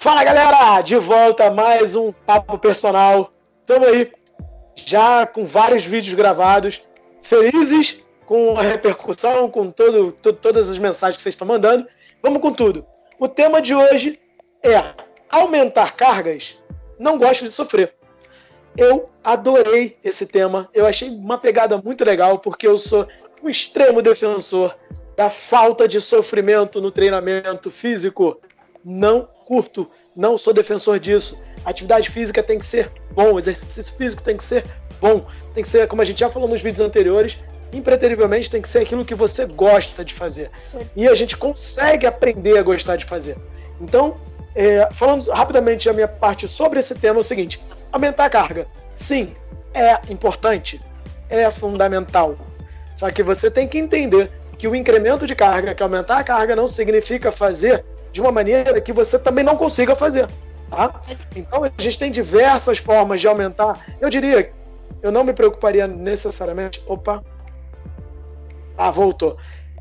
Fala galera, de volta a mais um Papo Personal. Estamos aí, já com vários vídeos gravados, felizes com a repercussão, com todo, to, todas as mensagens que vocês estão mandando. Vamos com tudo. O tema de hoje é aumentar cargas. Não gosto de sofrer. Eu adorei esse tema, eu achei uma pegada muito legal, porque eu sou um extremo defensor da falta de sofrimento no treinamento físico. Não curto, não sou defensor disso. Atividade física tem que ser bom, exercício físico tem que ser bom, tem que ser, como a gente já falou nos vídeos anteriores, impreterivelmente tem que ser aquilo que você gosta de fazer. E a gente consegue aprender a gostar de fazer. Então, é, falando rapidamente a minha parte sobre esse tema, é o seguinte: aumentar a carga. Sim, é importante, é fundamental. Só que você tem que entender que o incremento de carga, que aumentar a carga, não significa fazer de uma maneira que você também não consiga fazer. Tá? Então a gente tem diversas formas de aumentar. Eu diria, eu não me preocuparia necessariamente. Opa! Ah, voltou.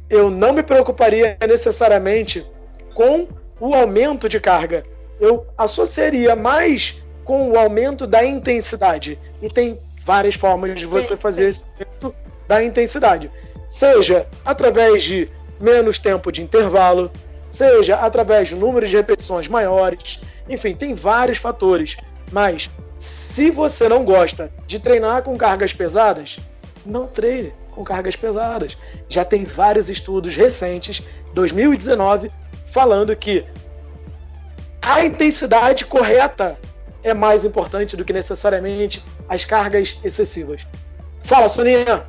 Eu não me preocuparia necessariamente com o aumento de carga. Eu associaria mais com o aumento da intensidade. E tem várias formas de você fazer esse aumento da intensidade. Seja através de menos tempo de intervalo, seja através de um número de repetições maiores, enfim, tem vários fatores. Mas se você não gosta de treinar com cargas pesadas, não treine com cargas pesadas. Já tem vários estudos recentes, 2019, falando que a intensidade correta é mais importante do que necessariamente as cargas excessivas. Fala, Soninha!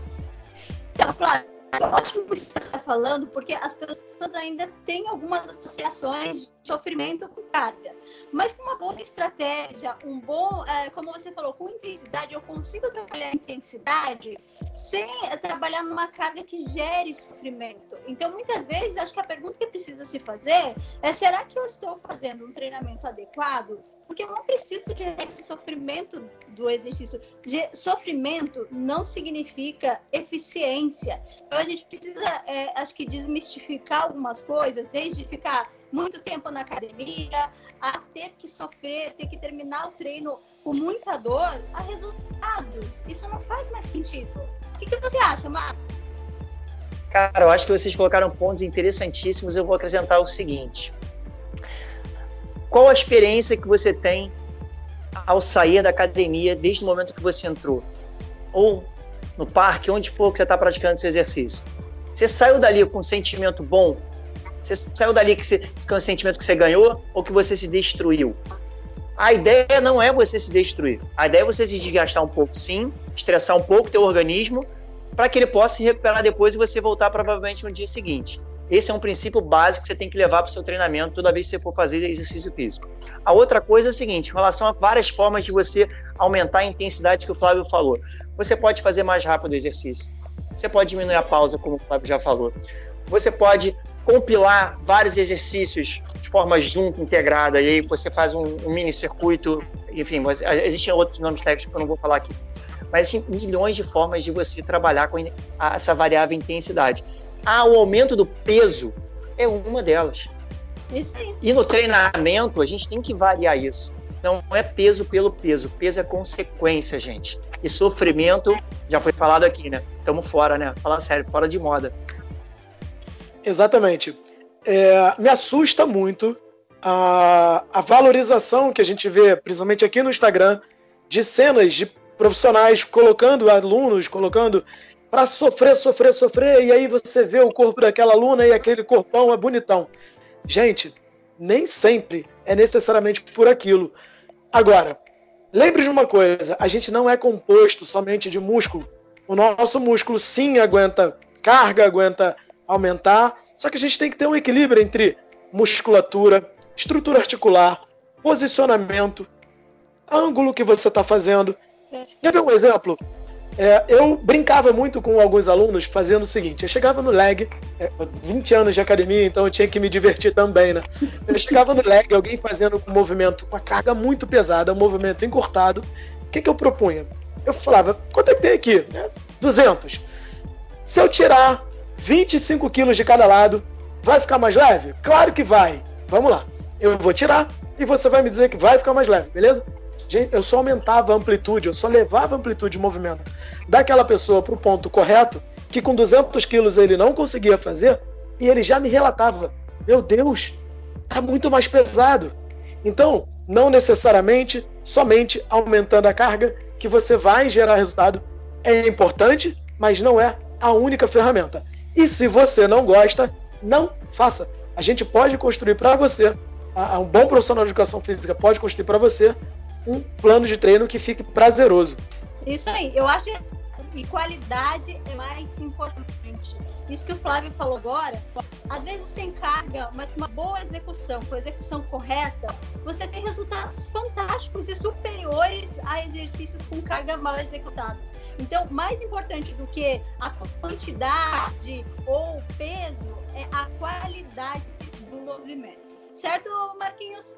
Então, Flávio, ótimo que você está falando, porque as pessoas ainda têm algumas associações de sofrimento com carga. Mas com uma boa estratégia, um bom, é, como você falou, com intensidade, eu consigo trabalhar intensidade sem trabalhar numa carga que gere sofrimento. Então, muitas vezes, acho que a pergunta que precisa se fazer é: será que eu estou fazendo um treinamento adequado? Porque eu não preciso de esse sofrimento do exercício. De, sofrimento não significa eficiência. Então a gente precisa, é, acho que, desmistificar algumas coisas, desde ficar muito tempo na academia, a ter que sofrer, ter que terminar o treino com muita dor, a resultados. Isso não faz mais sentido. O que, que você acha, Marcos? Cara, eu acho que vocês colocaram pontos interessantíssimos. Eu vou acrescentar o seguinte: qual a experiência que você tem ao sair da academia desde o momento que você entrou? Ou no parque, onde for que você está praticando seu exercício? Você saiu dali com um sentimento bom? Você saiu dali que você, com um sentimento que você ganhou ou que você se destruiu? A ideia não é você se destruir. A ideia é você se desgastar um pouco, sim, estressar um pouco o teu organismo, para que ele possa se recuperar depois e você voltar provavelmente no dia seguinte. Esse é um princípio básico que você tem que levar para o seu treinamento toda vez que você for fazer exercício físico. A outra coisa é a seguinte, em relação a várias formas de você aumentar a intensidade que o Flávio falou. Você pode fazer mais rápido o exercício. Você pode diminuir a pausa, como o Flávio já falou. Você pode compilar vários exercícios de forma junta, integrada, e aí você faz um, um mini circuito, enfim, existem outros nomes técnicos que eu não vou falar aqui. Mas existem milhões de formas de você trabalhar com essa variável intensidade. Ah, o aumento do peso é uma delas. Isso aí. E no treinamento, a gente tem que variar isso. Não é peso pelo peso. Peso é consequência, gente. E sofrimento, já foi falado aqui, né? Estamos fora, né? Fala sério, fora de moda. Exatamente. É, me assusta muito a, a valorização que a gente vê, principalmente aqui no Instagram, de cenas de profissionais colocando alunos, colocando para sofrer, sofrer, sofrer, e aí você vê o corpo daquela aluna e aquele corpão é bonitão. Gente, nem sempre é necessariamente por aquilo. Agora, lembre de uma coisa: a gente não é composto somente de músculo. O nosso músculo sim aguenta carga, aguenta aumentar, só que a gente tem que ter um equilíbrio entre musculatura, estrutura articular, posicionamento, ângulo que você está fazendo. Quer ver um exemplo? É, eu brincava muito com alguns alunos fazendo o seguinte: eu chegava no leg, é, 20 anos de academia, então eu tinha que me divertir também, né? Eu chegava no leg, alguém fazendo um movimento com a carga muito pesada, um movimento encurtado. O que, que eu propunha? Eu falava: quanto é que tem aqui? 200. Se eu tirar 25 quilos de cada lado, vai ficar mais leve? Claro que vai. Vamos lá. eu vou tirar e você vai me dizer que vai ficar mais leve, beleza? Eu só aumentava a amplitude, eu só levava a amplitude de movimento daquela pessoa para o ponto correto, que com 200 quilos ele não conseguia fazer, e ele já me relatava: Meu Deus, tá muito mais pesado. Então, não necessariamente somente aumentando a carga que você vai gerar resultado. É importante, mas não é a única ferramenta. E se você não gosta, não faça. A gente pode construir para você, um bom profissional de educação física pode construir para você um plano de treino que fique prazeroso. Isso aí, eu acho que qualidade é mais importante. Isso que o Flávio falou agora, às vezes sem carga, mas com uma boa execução, com a execução correta, você tem resultados fantásticos e superiores a exercícios com carga mal executados. Então, mais importante do que a quantidade ou peso é a qualidade do movimento. Certo, Marquinhos?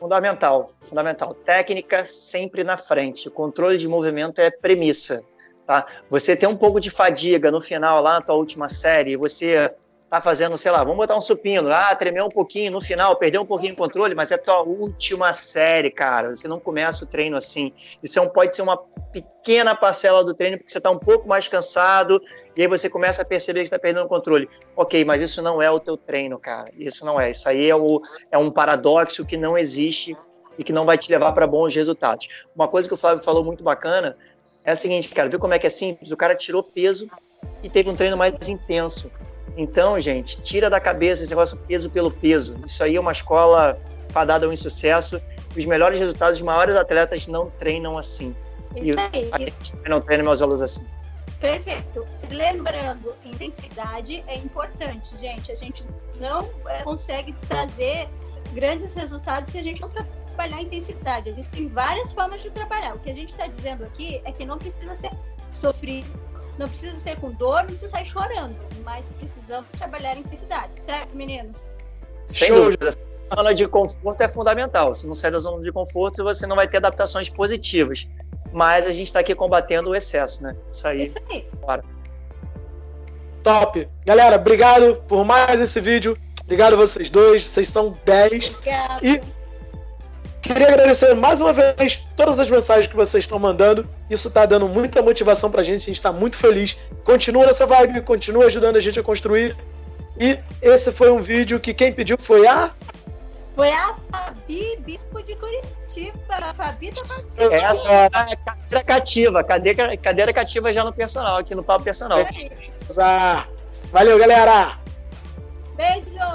Fundamental, fundamental. Técnica sempre na frente. O controle de movimento é premissa. Tá? Você tem um pouco de fadiga no final, lá na tua última série, você tá fazendo, sei lá, vamos botar um supino, ah, tremeu um pouquinho no final, perdeu um pouquinho o controle, mas é tua última série, cara. Você não começa o treino assim. Isso é pode ser uma pequena parcela do treino, porque você está um pouco mais cansado, e aí você começa a perceber que está perdendo o controle. Ok, mas isso não é o teu treino, cara. Isso não é. Isso aí é, o, é um paradoxo que não existe e que não vai te levar para bons resultados. Uma coisa que o Flávio falou muito bacana é a seguinte, cara, viu como é que é simples? O cara tirou peso e teve um treino mais intenso. Então, gente, tira da cabeça esse negócio peso pelo peso. Isso aí é uma escola fadada ao insucesso. Os melhores resultados, os maiores atletas não treinam assim. Isso e aí. A gente não treina meus alunos assim. Perfeito. Lembrando, intensidade é importante, gente. A gente não é, consegue trazer grandes resultados se a gente não trabalhar a intensidade. Existem várias formas de trabalhar. O que a gente está dizendo aqui é que não precisa ser sofrido, não precisa ser com dor, não precisa sair chorando, mas precisamos trabalhar a intensidade, certo, meninos? Sem Show. dúvida. A zona de conforto é fundamental. Se não sair da zona de conforto, você não vai ter adaptações positivas. Mas a gente está aqui combatendo o excesso, né? Isso aí. Isso aí. Bora. Top. Galera, obrigado por mais esse vídeo. Obrigado a vocês dois. Vocês são 10. Obrigado. E Queria agradecer mais uma vez todas as mensagens que vocês estão mandando. Isso está dando muita motivação para a gente. A gente está muito feliz. Continua nessa vibe, continua ajudando a gente a construir. E esse foi um vídeo que quem pediu foi a. Foi a Fabi, bispo de Curitiba. A Fabi tá participando. Essa é a cadeira cativa. Cadeira, cadeira cativa já no personal, aqui no Papo Personal. Valeu, galera! Beijo!